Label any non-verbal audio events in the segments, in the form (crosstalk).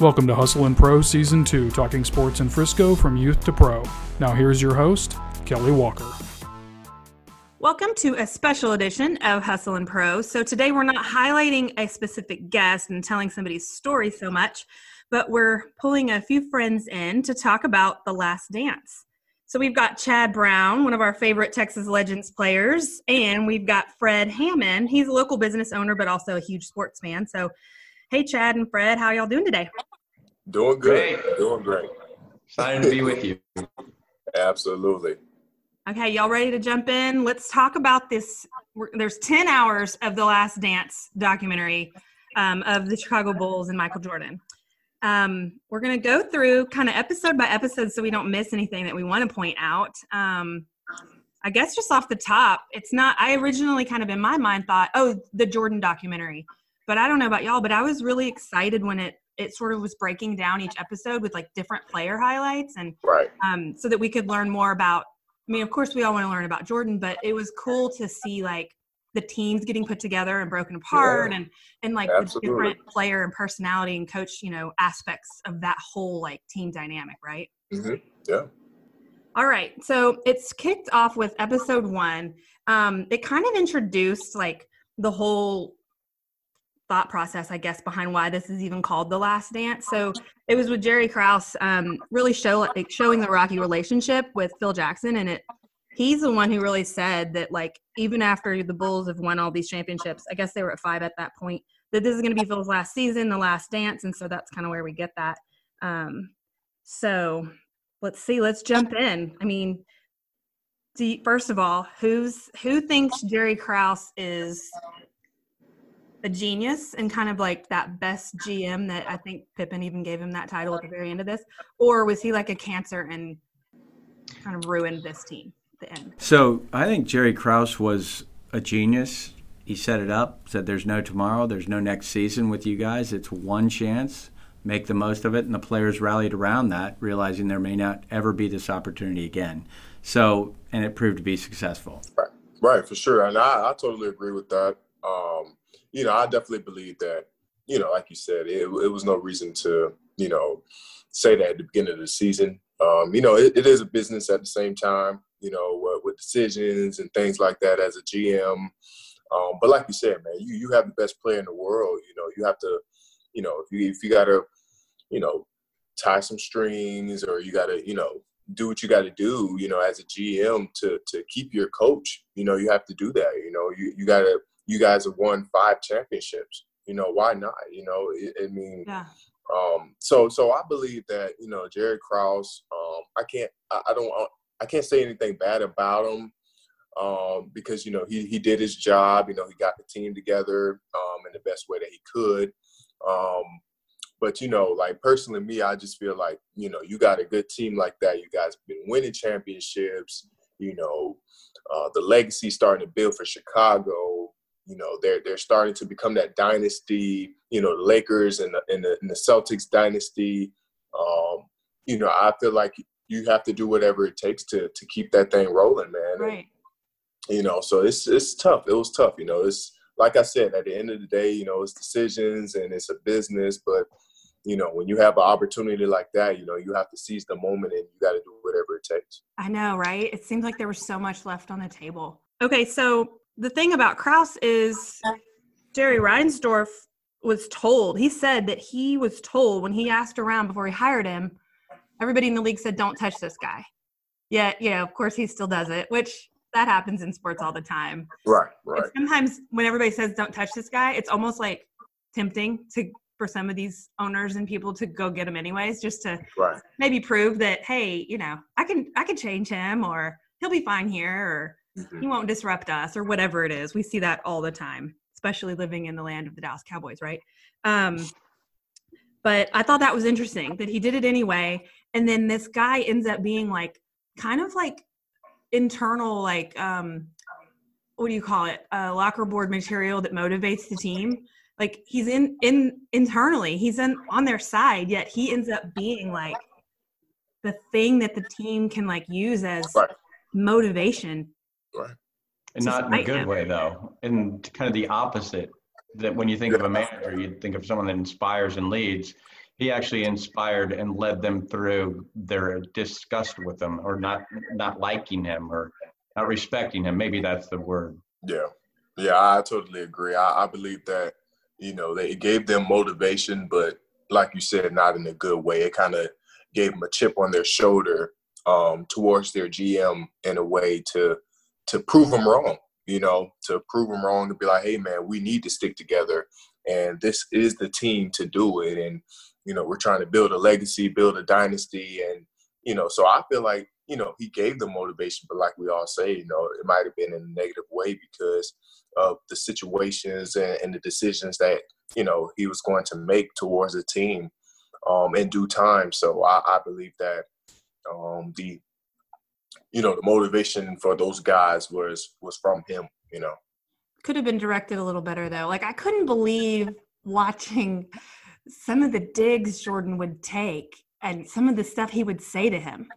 Welcome to Hustle and Pro Season 2, talking sports in Frisco from youth to pro. Now, here's your host, Kelly Walker. Welcome to a special edition of Hustle and Pro. So, today we're not highlighting a specific guest and telling somebody's story so much, but we're pulling a few friends in to talk about The Last Dance. So, we've got Chad Brown, one of our favorite Texas Legends players, and we've got Fred Hammond. He's a local business owner, but also a huge sports fan. So, hey, Chad and Fred, how y'all doing today? Doing good. Great. Doing great. Excited to be with you. (laughs) Absolutely. Okay, y'all ready to jump in? Let's talk about this. There's 10 hours of the Last Dance documentary um, of the Chicago Bulls and Michael Jordan. Um, we're going to go through kind of episode by episode so we don't miss anything that we want to point out. Um, I guess just off the top, it's not, I originally kind of in my mind thought, oh, the Jordan documentary. But I don't know about y'all, but I was really excited when it it sort of was breaking down each episode with like different player highlights and right. um, so that we could learn more about i mean of course we all want to learn about jordan but it was cool to see like the teams getting put together and broken apart yeah, and and like absolutely. the different player and personality and coach you know aspects of that whole like team dynamic right? Mm-hmm. yeah. All right. So it's kicked off with episode one. Um it kind of introduced like the whole thought process, I guess, behind why this is even called The Last Dance. So it was with Jerry Krause, um, really show like, showing the rocky relationship with Phil Jackson, and it he's the one who really said that like even after the Bulls have won all these championships, I guess they were at five at that point, that this is going to be Phil's last season, the last dance, and so that's kind of where we get that. Um, so let's see, let's jump in. I mean. You, first of all, who's who thinks Jerry Krause is a genius and kind of like that best GM that I think Pippen even gave him that title at the very end of this? Or was he like a cancer and kind of ruined this team at the end? So I think Jerry Krause was a genius. He set it up, said there's no tomorrow, there's no next season with you guys. It's one chance. Make the most of it. And the players rallied around that, realizing there may not ever be this opportunity again. So, and it proved to be successful. Right, right for sure. And I, I totally agree with that. Um, you know, I definitely believe that, you know, like you said, it, it was no reason to, you know, say that at the beginning of the season. Um, you know, it, it is a business at the same time, you know, uh, with decisions and things like that as a GM. Um, but like you said, man, you, you have the best player in the world. You know, you have to, you know, if you, if you got to, you know, tie some strings or you got to, you know, do what you got to do, you know, as a GM to to keep your coach. You know, you have to do that. You know, you you got to you guys have won five championships. You know, why not? You know, I, I mean, yeah. um, so so I believe that you know Jerry Krause. Um, I can't, I, I don't, uh, I can't say anything bad about him um, because you know he he did his job. You know, he got the team together um, in the best way that he could. Um, but you know, like personally, me, I just feel like you know you got a good team like that. You guys have been winning championships. You know, uh, the legacy starting to build for Chicago. You know, they're they're starting to become that dynasty. You know, the Lakers and the and the, and the Celtics dynasty. Um, you know, I feel like you have to do whatever it takes to to keep that thing rolling, man. Right. And, you know, so it's it's tough. It was tough. You know, it's like I said, at the end of the day, you know, it's decisions and it's a business, but you know, when you have an opportunity like that, you know, you have to seize the moment and you got to do whatever it takes. I know, right? It seems like there was so much left on the table. Okay, so the thing about Krause is Jerry Reinsdorf was told, he said that he was told when he asked around before he hired him, everybody in the league said, don't touch this guy. Yet, you know, of course he still does it, which that happens in sports all the time. Right, right. And sometimes when everybody says don't touch this guy, it's almost like tempting to for some of these owners and people to go get him anyways, just to right. maybe prove that hey, you know, I can I can change him or he'll be fine here or mm-hmm. he won't disrupt us or whatever it is. We see that all the time, especially living in the land of the Dallas Cowboys, right? Um, but I thought that was interesting that he did it anyway. And then this guy ends up being like kind of like internal, like um, what do you call it? Uh, locker board material that motivates the team. Like he's in in internally, he's in on their side, yet he ends up being like the thing that the team can like use as motivation Right. And not in a good way, though. And kind of the opposite that when you think of a manager, you think of someone that inspires and leads. he actually inspired and led them through their disgust with him or not not liking him or not respecting him. Maybe that's the word. Yeah, yeah, I totally agree. I, I believe that you know they gave them motivation, but like you said, not in a good way. It kind of gave them a chip on their shoulder um, towards their GM in a way to to prove them wrong. You know, to prove them wrong to be like, hey man, we need to stick together, and this is the team to do it. And you know, we're trying to build a legacy, build a dynasty, and you know, so I feel like you know he gave the motivation, but like we all say, you know, it might have been in a negative way because of the situations and, and the decisions that you know he was going to make towards the team um, in due time. So I, I believe that um, the you know the motivation for those guys was was from him. You know, could have been directed a little better though. Like I couldn't believe watching some of the digs Jordan would take and some of the stuff he would say to him.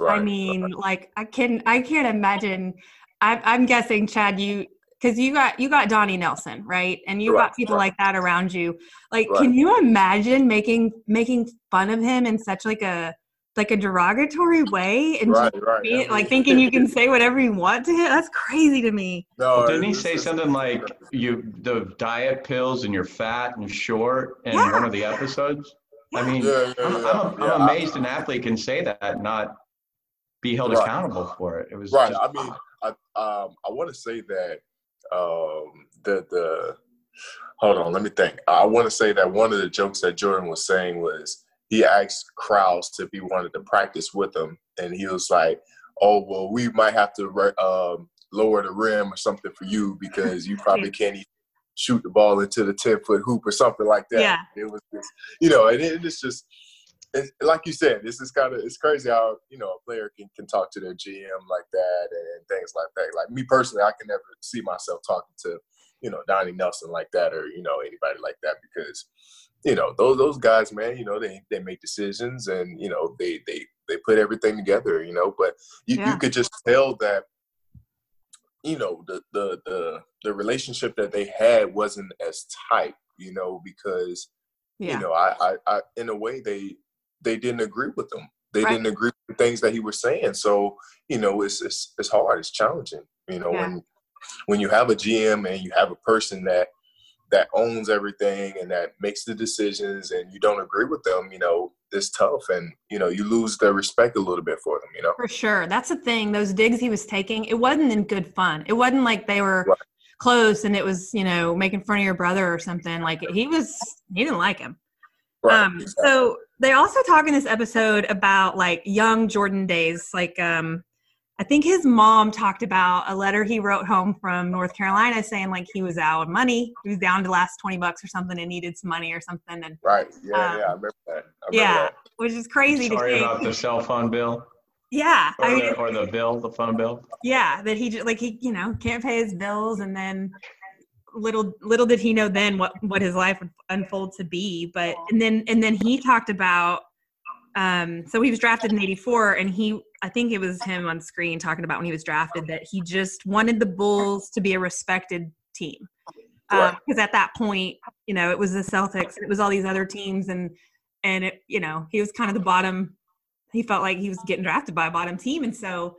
Right, I mean, right. like I can I can't imagine. I, I'm guessing, Chad, you because you got you got Donnie Nelson, right? And you right, got people like that around you. Like, can you imagine making making fun of him in such like a like a derogatory way and right, right. Be, like thinking you can say whatever you want to him. That's crazy to me. No, well, didn't he say something like you the diet pills and you're fat and short in yeah. one of the episodes? Yeah. I mean, yeah, I'm, I'm, I'm, amazed an athlete can say that and not be held right. accountable for it. It was right. Just, I mean, I um, I want to say that um, the the hold on, let me think. I want to say that one of the jokes that Jordan was saying was he asked Krause if he wanted to practice with him, and he was like, "Oh, well, we might have to um, lower the rim or something for you because you (laughs) probably can't even shoot the ball into the ten foot hoop or something like that." Yeah. It was, just, you know, and it, it's just. It's, like you said, this is kind of it's crazy how you know a player can, can talk to their GM like that and things like that. Like me personally, I can never see myself talking to you know Donnie Nelson like that or you know anybody like that because you know those those guys man you know they they make decisions and you know they they they put everything together you know but you, yeah. you could just tell that you know the the the the relationship that they had wasn't as tight you know because yeah. you know I, I i in a way they they didn't agree with them they right. didn't agree with things that he was saying so you know it's it's, it's hard it's challenging you know yeah. when when you have a gm and you have a person that that owns everything and that makes the decisions and you don't agree with them, you know, it's tough and you know, you lose the respect a little bit for them, you know. For sure. That's the thing. Those digs he was taking, it wasn't in good fun. It wasn't like they were right. close and it was, you know, making fun of your brother or something. Like he was he didn't like him. Right. Um exactly. so they also talk in this episode about like young Jordan days, like um I think his mom talked about a letter he wrote home from North Carolina saying like he was out of money. He was down to last 20 bucks or something and needed some money or something. And right. Yeah. Um, yeah. I remember that. I remember yeah. That. Which is crazy Sorry to think. about the cell phone bill. Yeah. Or, I mean, the, or the bill, the phone bill. Yeah. That he just like, he, you know, can't pay his bills. And then little, little did he know then what, what his life would unfold to be. But, and then, and then he talked about, um, so he was drafted in 84 and he I think it was him on screen talking about when he was drafted that he just wanted the Bulls to be a respected team. Because um, at that point, you know, it was the Celtics, it was all these other teams, and and it, you know, he was kind of the bottom. He felt like he was getting drafted by a bottom team, and so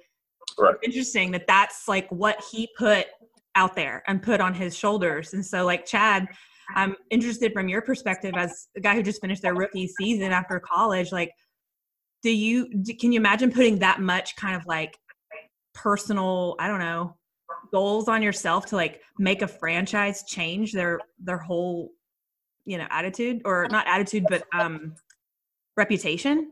right. interesting that that's like what he put out there and put on his shoulders. And so, like Chad, I'm interested from your perspective as a guy who just finished their rookie season after college, like do you can you imagine putting that much kind of like personal i don't know goals on yourself to like make a franchise change their their whole you know attitude? Or not attitude but um reputation?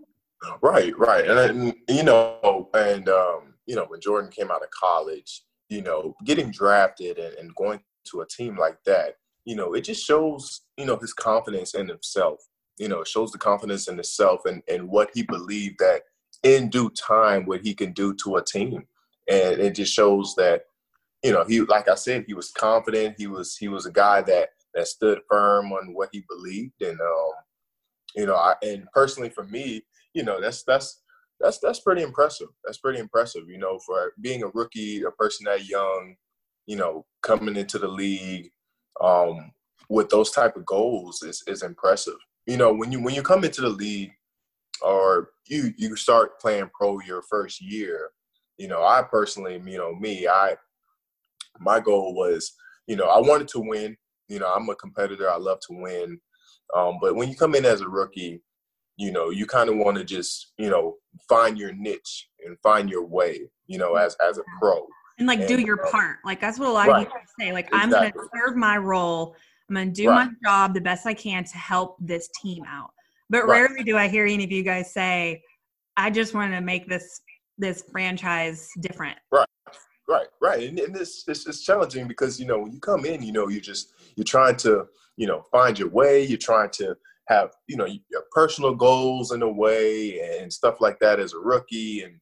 Right right. And, and you know and um you know when jordan came out of college you know getting drafted and, and going to a team like that you know it just shows you know his confidence in himself you know, shows the confidence in himself and, and what he believed that in due time what he can do to a team. And it just shows that, you know, he like I said, he was confident. He was he was a guy that that stood firm on what he believed. And um, you know, I and personally for me, you know, that's that's that's that's pretty impressive. That's pretty impressive, you know, for being a rookie, a person that young, you know, coming into the league um, with those type of goals is is impressive you know, when you when you come into the league or you you start playing pro your first year, you know, I personally, you know, me, I my goal was, you know, I wanted to win. You know, I'm a competitor. I love to win. Um, but when you come in as a rookie, you know, you kind of want to just, you know, find your niche and find your way, you know, as as a pro. And like and, do your uh, part. Like that's what a lot right. of people say. Like exactly. I'm gonna serve my role. I'm gonna do right. my job the best I can to help this team out. But right. rarely do I hear any of you guys say, I just want to make this this franchise different. Right. Right, right, and, and this this is challenging because you know when you come in, you know you're just you're trying to you know find your way. You're trying to have you know your personal goals in a way and stuff like that as a rookie, and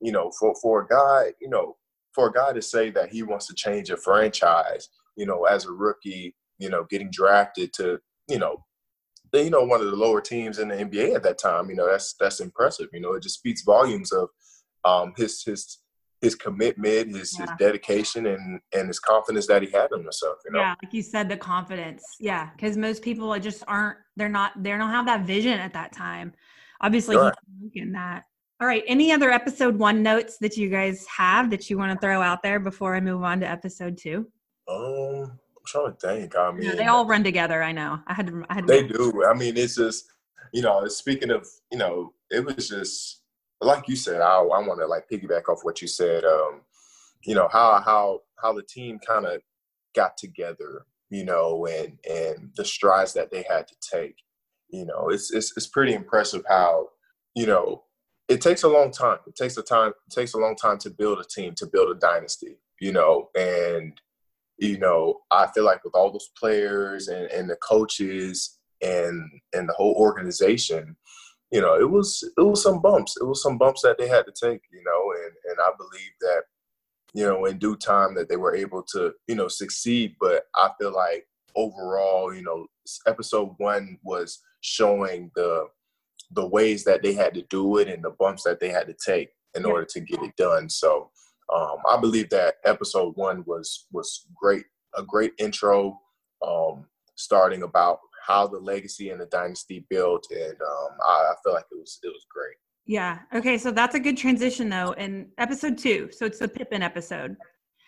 you know for for a guy you know for a guy to say that he wants to change a franchise, you know as a rookie, you know getting drafted to you know you know one of the lower teams in the NBA at that time, you know that's that's impressive. You know it just speaks volumes of um, his his his commitment, his, yeah. his dedication, and and his confidence that he had in himself. You know? Yeah, like you said, the confidence. Yeah, because most people just aren't. They're not. They don't have that vision at that time. Obviously, right. in that. All right. Any other episode one notes that you guys have that you want to throw out there before I move on to episode two? Um, trying to think. I mean, yeah, they all run together. I know. I had to. I had to they do. I mean, it's just you know. Speaking of, you know, it was just like you said, I, I want to like piggyback off what you said. Um, you know how how how the team kind of got together, you know, and and the strides that they had to take. You know, it's it's it's pretty impressive how you know it takes a long time. It takes a time. It takes a long time to build a team, to build a dynasty. You know, and you know, I feel like with all those players and, and the coaches and and the whole organization, you know, it was it was some bumps. It was some bumps that they had to take, you know, and and I believe that, you know, in due time that they were able to, you know, succeed. But I feel like overall, you know, episode one was showing the the ways that they had to do it and the bumps that they had to take in yeah. order to get it done. So um, I believe that episode one was was great, a great intro, um, starting about how the legacy and the dynasty built, and um, I, I feel like it was it was great. Yeah. Okay. So that's a good transition though. In episode two, so it's the Pippen episode.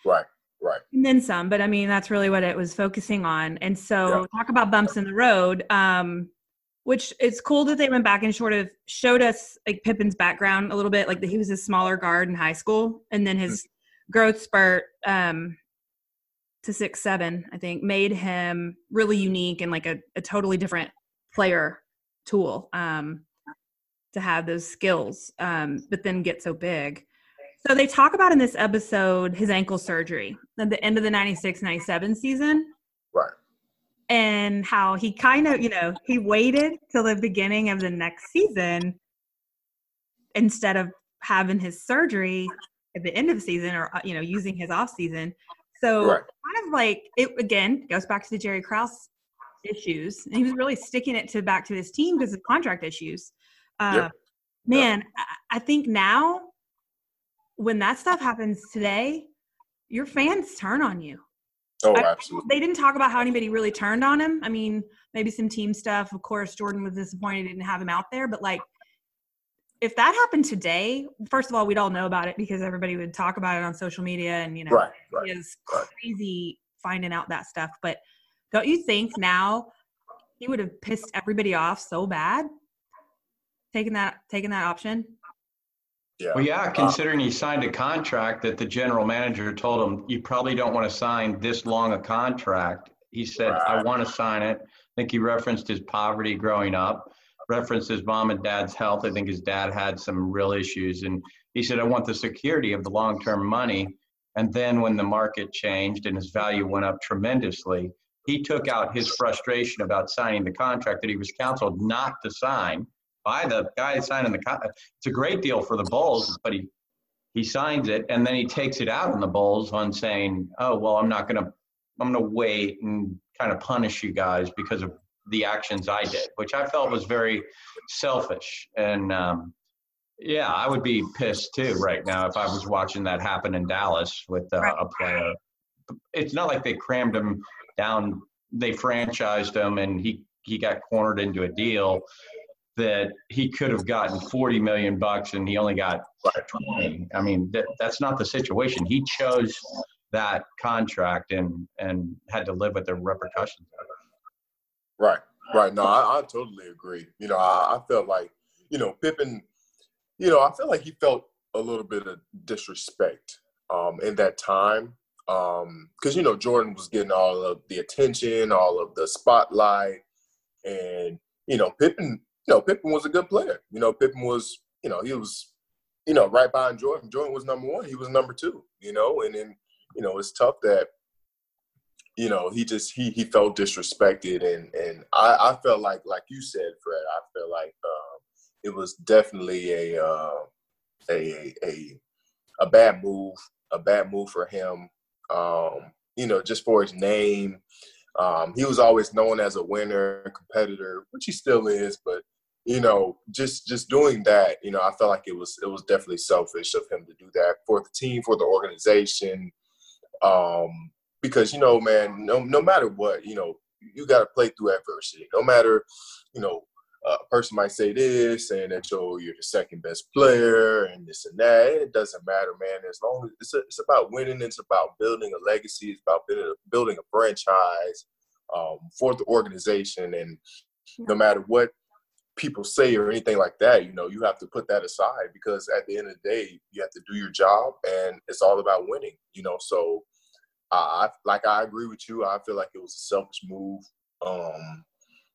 Right. Right. And then some, but I mean that's really what it was focusing on. And so yeah. talk about bumps in the road. Um, which it's cool that they went back and sort of showed us like Pippen's background a little bit, like that he was a smaller guard in high school, and then his growth spurt um, to six seven, I think, made him really unique and like a, a totally different player tool um, to have those skills, um, but then get so big. So they talk about in this episode his ankle surgery at the end of the 96 97 season. Right. And how he kind of, you know, he waited till the beginning of the next season instead of having his surgery at the end of the season or, uh, you know, using his off season so right. kind of like it again goes back to the Jerry Krause issues, and he was really sticking it to back to his team because of contract issues. Uh, yep. Man, yep. I think now when that stuff happens today, your fans turn on you. Oh, absolutely. they didn't talk about how anybody really turned on him. I mean, maybe some team stuff. Of course, Jordan was disappointed he didn't have him out there, but like if that happened today, first of all, we'd all know about it because everybody would talk about it on social media and, you know, right, right, is crazy right. finding out that stuff. But don't you think now he would have pissed everybody off so bad taking that taking that option? Yeah. Well, yeah, uh, considering he signed a contract that the general manager told him you probably don't want to sign this long a contract. He said, right. I want to sign it. I think he referenced his poverty growing up referenced his mom and dad's health. I think his dad had some real issues. And he said, I want the security of the long term money. And then when the market changed and his value went up tremendously, he took out his frustration about signing the contract that he was counseled not to sign by the guy signing the contract. It's a great deal for the Bulls, but he he signs it and then he takes it out on the Bulls on saying, "Oh well, I'm not going to I'm to wait and kind of punish you guys because of the actions I did, which I felt was very selfish. And um, yeah, I would be pissed too right now if I was watching that happen in Dallas with uh, a player. It's not like they crammed him down, they franchised him, and he he got cornered into a deal that he could have gotten 40 million bucks and he only got 20. I mean, that, that's not the situation. He chose that contract and and had to live with the repercussions of it. Right, right. No, I, I totally agree. You know, I, I felt like, you know, Pippen, you know, I feel like he felt a little bit of disrespect um, in that time because um, you know Jordan was getting all of the attention, all of the spotlight, and you know Pippen you know, Pippen was a good player. You know, Pippen was, you know, he was, you know, right behind Jordan. Jordan was number one. He was number two. You know, and then, you know, it's tough that, you know, he just he he felt disrespected, and and I I felt like like you said, Fred. I felt like uh, it was definitely a uh, a a a bad move, a bad move for him. Um, you know, just for his name. Um, he was always known as a winner, competitor, which he still is, but you know, just just doing that, you know, I felt like it was it was definitely selfish of him to do that for the team, for the organization, um, because you know, man, no no matter what, you know, you got to play through adversity. No matter, you know, a person might say this and that you're you're the second best player and this and that. It doesn't matter, man. As long as it's a, it's about winning, it's about building a legacy, it's about building a, building a franchise um, for the organization, and no matter what people say or anything like that, you know, you have to put that aside because at the end of the day, you have to do your job and it's all about winning, you know. So I like I agree with you. I feel like it was a selfish move. Um,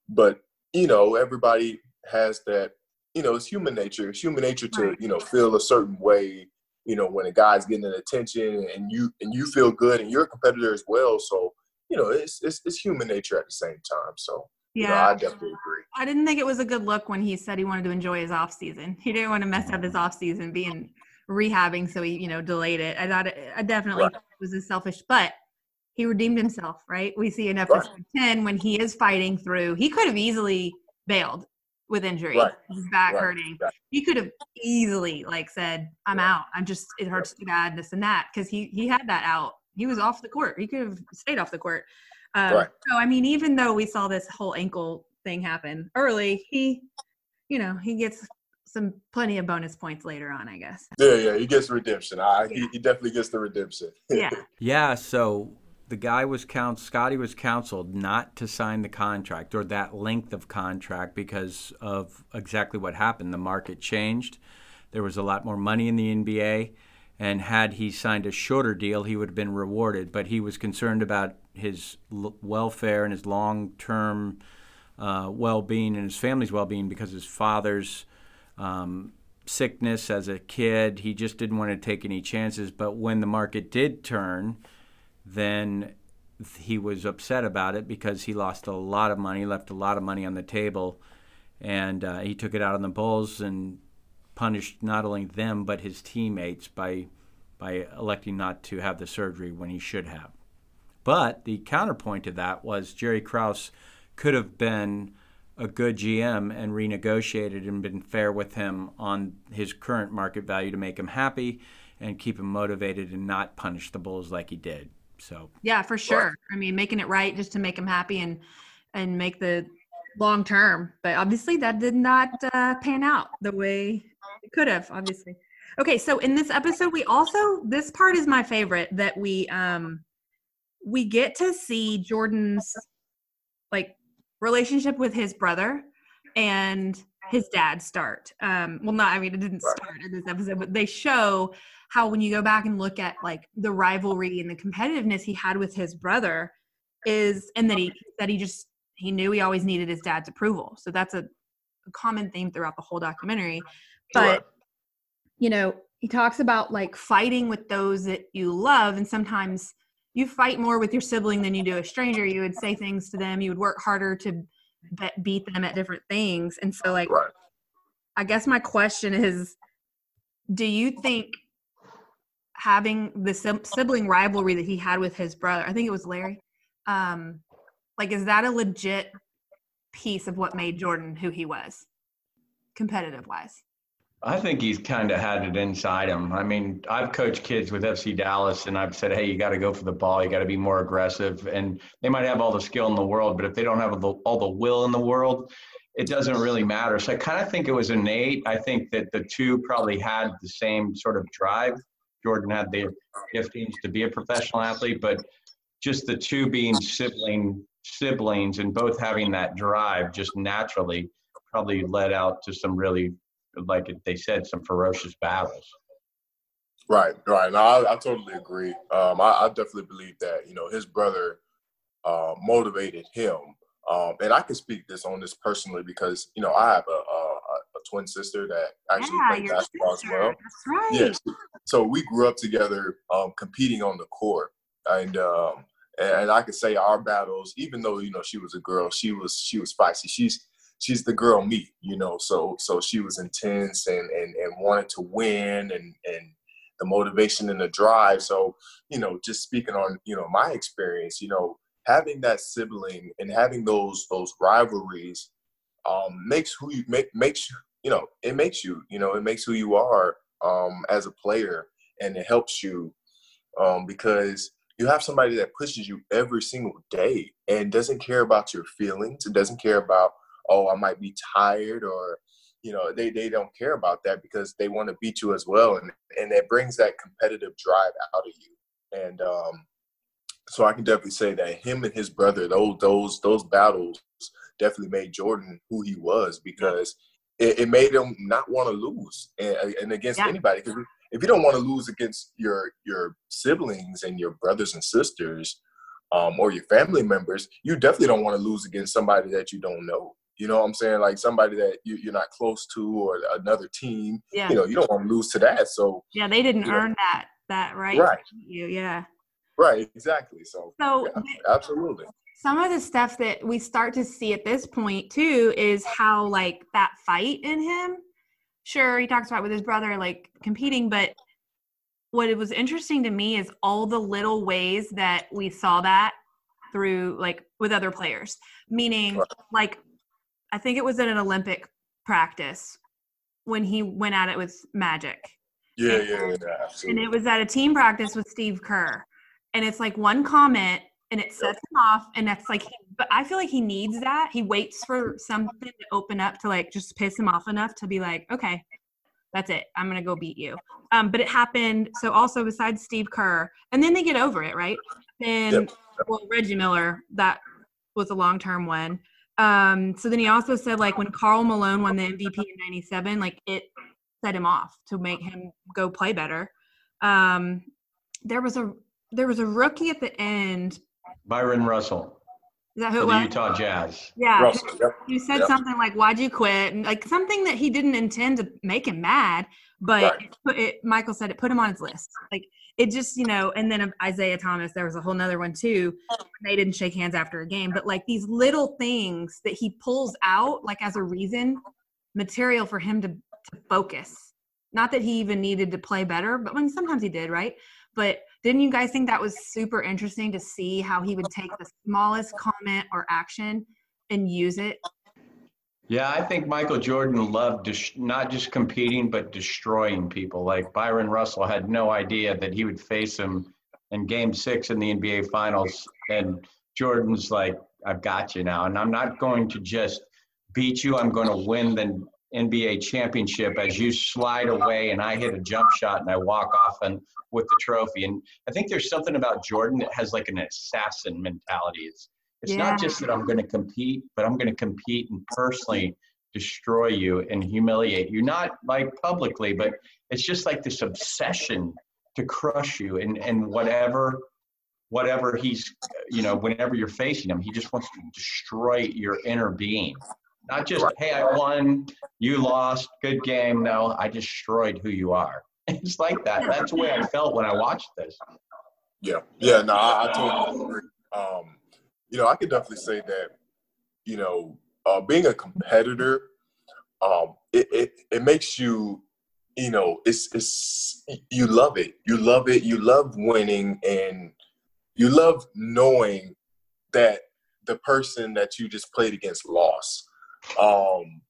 but you know, everybody has that, you know, it's human nature. It's human nature to, you know, feel a certain way, you know, when a guy's getting an attention and you and you feel good and you're a competitor as well. So, you know, it's it's, it's human nature at the same time. So yeah, you know, I definitely agree. I didn't think it was a good look when he said he wanted to enjoy his off season. He didn't want to mess up his off season being rehabbing, so he you know delayed it. I thought it, I definitely right. it was a selfish, but he redeemed himself. Right? We see in episode right. ten when he is fighting through. He could have easily bailed with injury, right. his back hurting. He could have easily like said, "I'm out. I'm just it hurts too bad, this and that," because he he had that out. He was off the court. He could have stayed off the court. Um, right. So I mean, even though we saw this whole ankle thing happen early, he, you know, he gets some plenty of bonus points later on, I guess. Yeah, yeah, he gets redemption. I, yeah. he, he definitely gets the redemption. (laughs) yeah. Yeah. So the guy was count Scotty was counseled not to sign the contract or that length of contract because of exactly what happened. The market changed. There was a lot more money in the NBA and had he signed a shorter deal, he would have been rewarded. But he was concerned about his l- welfare and his long term uh, well being and his family's well being because his father's um, sickness as a kid. He just didn't want to take any chances. But when the market did turn, then he was upset about it because he lost a lot of money, left a lot of money on the table, and uh, he took it out on the Bulls and punished not only them but his teammates by by electing not to have the surgery when he should have. But the counterpoint to that was Jerry Krause could have been a good GM and renegotiated and been fair with him on his current market value to make him happy and keep him motivated and not punish the Bulls like he did. So yeah, for sure. I mean, making it right just to make him happy and and make the long term. But obviously, that did not uh, pan out the way it could have, obviously. Okay, so in this episode, we also this part is my favorite that we um we get to see Jordan's like relationship with his brother and his dad start. Um, well, not I mean it didn't start in this episode, but they show how when you go back and look at like the rivalry and the competitiveness he had with his brother is, and that he that he just he knew he always needed his dad's approval. So that's a, a common theme throughout the whole documentary but you know he talks about like fighting with those that you love and sometimes you fight more with your sibling than you do a stranger. You would say things to them. You would work harder to beat them at different things. And so like right. i guess my question is do you think having the sibling rivalry that he had with his brother i think it was larry um like is that a legit piece of what made jordan who he was competitive wise I think he's kind of had it inside him. I mean, I've coached kids with FC Dallas, and I've said, "Hey, you got to go for the ball. You got to be more aggressive." And they might have all the skill in the world, but if they don't have all the will in the world, it doesn't really matter. So I kind of think it was innate. I think that the two probably had the same sort of drive. Jordan had the giftings to be a professional athlete, but just the two being sibling siblings and both having that drive just naturally probably led out to some really like they said, some ferocious battles. Right, right. No, I, I totally agree. Um, I, I, definitely believe that you know his brother uh, motivated him, um, and I can speak this on this personally because you know I have a, a, a twin sister that actually yeah, played basketball sister. as well. That's right. Yes. So we grew up together, um, competing on the court, and um, and I could say our battles, even though you know she was a girl, she was she was feisty. She's she's the girl me, you know. So so she was intense and and and wanted to win and and the motivation and the drive. So you know, just speaking on you know my experience, you know, having that sibling and having those those rivalries um, makes who you make makes you you know it makes you you know it makes who you are um, as a player and it helps you um, because you have somebody that pushes you every single day and doesn't care about your feelings it doesn't care about oh, I might be tired or you know they, they don't care about that because they want to beat you as well. And and it brings that competitive drive out of you. And um so i can definitely say that him and his brother those those those battles definitely made jordan who he was because it, it made him not want to lose and, and against yeah. anybody. Because if you don't want to lose against your your siblings and your brothers and sisters um, or your family members you definitely don't want to lose against somebody that you don't know you know what I'm saying? Like somebody that you, you're not close to or another team. Yeah. You know, you don't want to lose to that. So yeah, they didn't earn know. that that right. Right. You yeah. Right. Exactly. So. So yeah, absolutely. Some of the stuff that we start to see at this point too is how like that fight in him. Sure, he talks about with his brother like competing, but what it was interesting to me is all the little ways that we saw that through like with other players meaning like I think it was at an Olympic practice when he went at it with Magic. Yeah, and, yeah, yeah, absolutely. And it was at a team practice with Steve Kerr. And it's like one comment and it sets him off and that's like but I feel like he needs that. He waits for something to open up to like just piss him off enough to be like, okay, that's it. I'm gonna go beat you. Um, but it happened. So also besides Steve Kerr, and then they get over it, right? Then yep. well, Reggie Miller, that was a long term one. Um, so then he also said like when Karl Malone won the MVP in '97, like it set him off to make him go play better. Um, there was a there was a rookie at the end. Byron Russell. Is that who the Utah Jazz? Yeah. Russell, yep. You said yep. something like, "Why'd you quit?" And like something that he didn't intend to make him mad, but right. it put, it, Michael said it put him on his list. Like it just you know and then um, isiah thomas there was a whole nother one too they didn't shake hands after a game but like these little things that he pulls out like as a reason material for him to, to focus not that he even needed to play better but when sometimes he did right but didn't you guys think that was super interesting to see how he would take the smallest comment or action and use it yeah, I think Michael Jordan loved dis- not just competing, but destroying people. Like Byron Russell had no idea that he would face him in game six in the NBA Finals. And Jordan's like, I've got you now. And I'm not going to just beat you, I'm going to win the NBA championship as you slide away and I hit a jump shot and I walk off and with the trophy. And I think there's something about Jordan that has like an assassin mentality. It's it's yeah. not just that I'm going to compete, but I'm going to compete and personally destroy you and humiliate you, not like publicly, but it's just like this obsession to crush you and, and whatever whatever he's you know whenever you're facing him he just wants to destroy your inner being not just hey i won you lost good game no i destroyed who you are (laughs) it's like that that's the way i felt when i watched this yeah yeah no i, I totally agree um you know, I could definitely say that, you know, uh, being a competitor, um, it, it, it makes you, you know, it's, it's, you love it. You love it. You love winning and you love knowing that the person that you just played against lost. Um,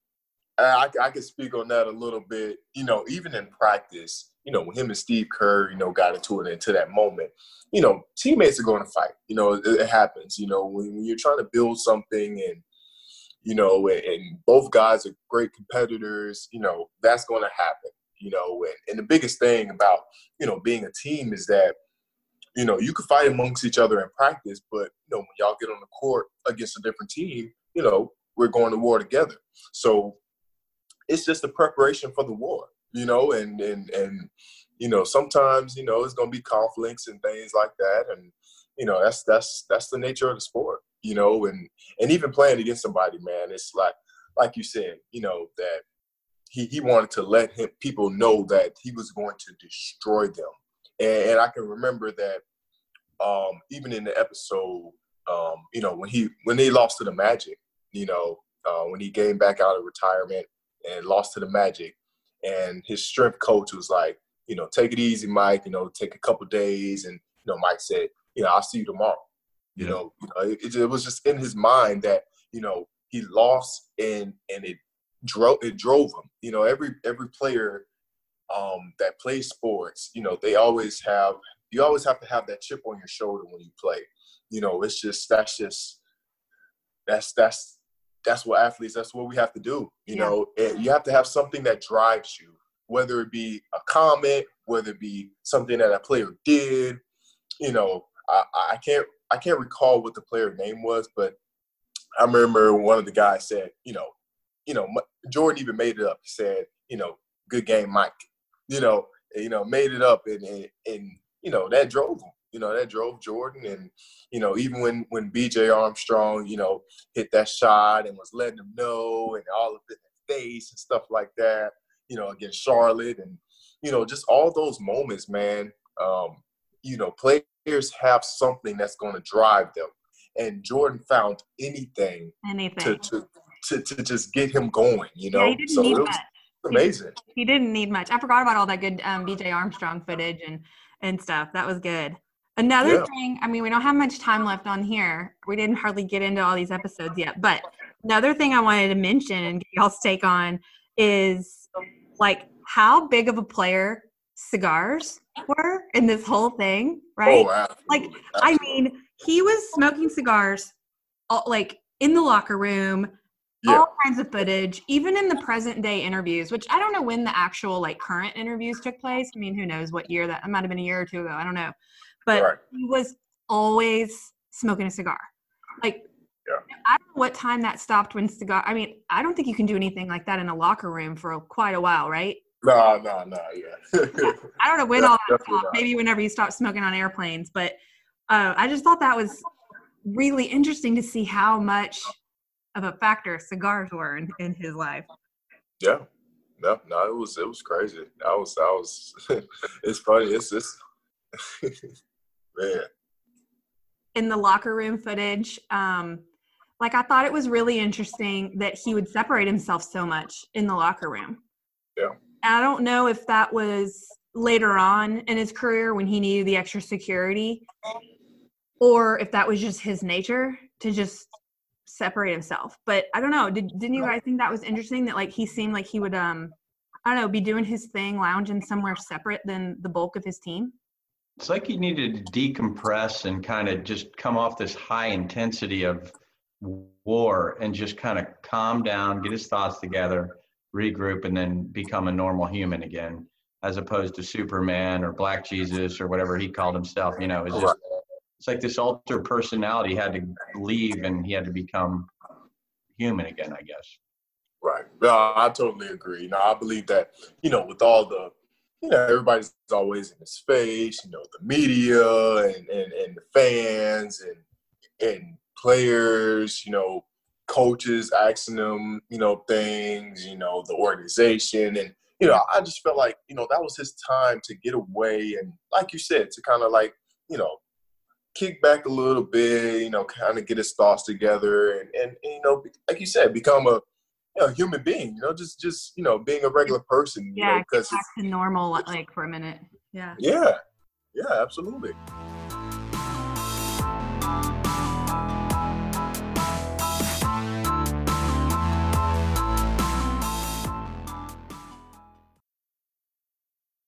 I, I can speak on that a little bit. You know, even in practice, you know, when him and Steve Kerr, you know, got into it into that moment, you know, teammates are going to fight. You know, it, it happens. You know, when, when, you're trying to build something and, you know, and, and both guys are great competitors, you know, that's going to happen. You know, and, and the biggest thing about, you know, being a team is that, you know, you can fight amongst each other in practice, but, you know, when y'all get on the court against a different team, you know, we're going to war together. So it's just a preparation for the war, you know, and and and you know, sometimes, you know, it's gonna be conflicts and things like that. And, you know, that's that's that's the nature of the sport, you know, and and even playing against somebody, man, it's like like you said, you know, that he, he wanted to let him people know that he was going to destroy them. And, and I can remember that um, even in the episode, um, you know, when he when they lost to the Magic, you know, uh, when he came back out of retirement and lost to the Magic. And his strength coach was like, you know, take it easy, Mike. You know, take a couple days. And you know, Mike said, you know, I'll see you tomorrow. You yeah. know, you know it, it, was just in his mind that you know he lost and and it drove it drove him. You know, every every player um, that plays sports, you know, they always have you always have to have that chip on your shoulder when you play. You know, it's just that's just that's that's that's what athletes that's what we have to do you yeah. know? And you have to have something that drives you whether it be a comment whether it be something that a player did you know? I, I can't i can't recall what the player name was but i remember one of the guys said you know you know jordan even made it up. He said you know good game mike. You know you know made it up and and, and you know that drove him you know that drove Jordan, and you know even when when B.J. Armstrong, you know, hit that shot and was letting him know, and all of it in face and stuff like that, you know, against Charlotte, and you know just all those moments, man. Um, you know, players have something that's going to drive them, and Jordan found anything, anything to, to, to, to just get him going. You know, yeah, so it was much. amazing. He, he, didn't need much. I forgot about all that good um, B.J. Armstrong footage and and stuff. That was good. Another yeah. thing, I mean, we don't have much time left on here. We didn't hardly get into all these episodes yet, but another thing I wanted to mention and get y'all's take on is like how big of a player cigars were in this whole thing, right? Oh, absolutely. Like, absolutely. I mean, he was smoking cigars, all, like in the locker room, yeah. all kinds of footage, even in the present day interviews, which I don't know when the actual like current interviews took place. I mean, who knows what year that? It might have been a year or two ago. I don't know but right. he was always smoking a cigar. Like yeah. I don't know what time that stopped when cigar. I mean, I don't think you can do anything like that in a locker room for quite a while, right? No, no, no, yeah. (laughs) I don't know when all that stopped. Maybe whenever you stop smoking on airplanes, but uh, I just thought that was really interesting to see how much of a factor cigars were in, in his life. Yeah, no, no, it was it was crazy. I was I was. (laughs) it's funny. It's just. (laughs) Man. In the locker room footage, um, like I thought it was really interesting that he would separate himself so much in the locker room. Yeah. I don't know if that was later on in his career when he needed the extra security or if that was just his nature to just separate himself. But I don't know. Did didn't you guys think that was interesting that like he seemed like he would um I don't know, be doing his thing, lounging somewhere separate than the bulk of his team? It's like he needed to decompress and kind of just come off this high intensity of war and just kind of calm down, get his thoughts together, regroup, and then become a normal human again, as opposed to Superman or Black Jesus or whatever he called himself. You know, it's just it's like this alter personality had to leave and he had to become human again, I guess. Right. No, I totally agree. Now I believe that, you know, with all the you know, everybody's always in his face, you know, the media and, and, and the fans and and players, you know, coaches asking them, you know, things, you know, the organization. And, you know, I just felt like, you know, that was his time to get away and like you said, to kind of like, you know, kick back a little bit, you know, kind of get his thoughts together and, and, and you know, like you said, become a you know, human being, you know, just just you know, being a regular person. yeah, because back to normal like for a minute. Yeah. Yeah. Yeah, absolutely.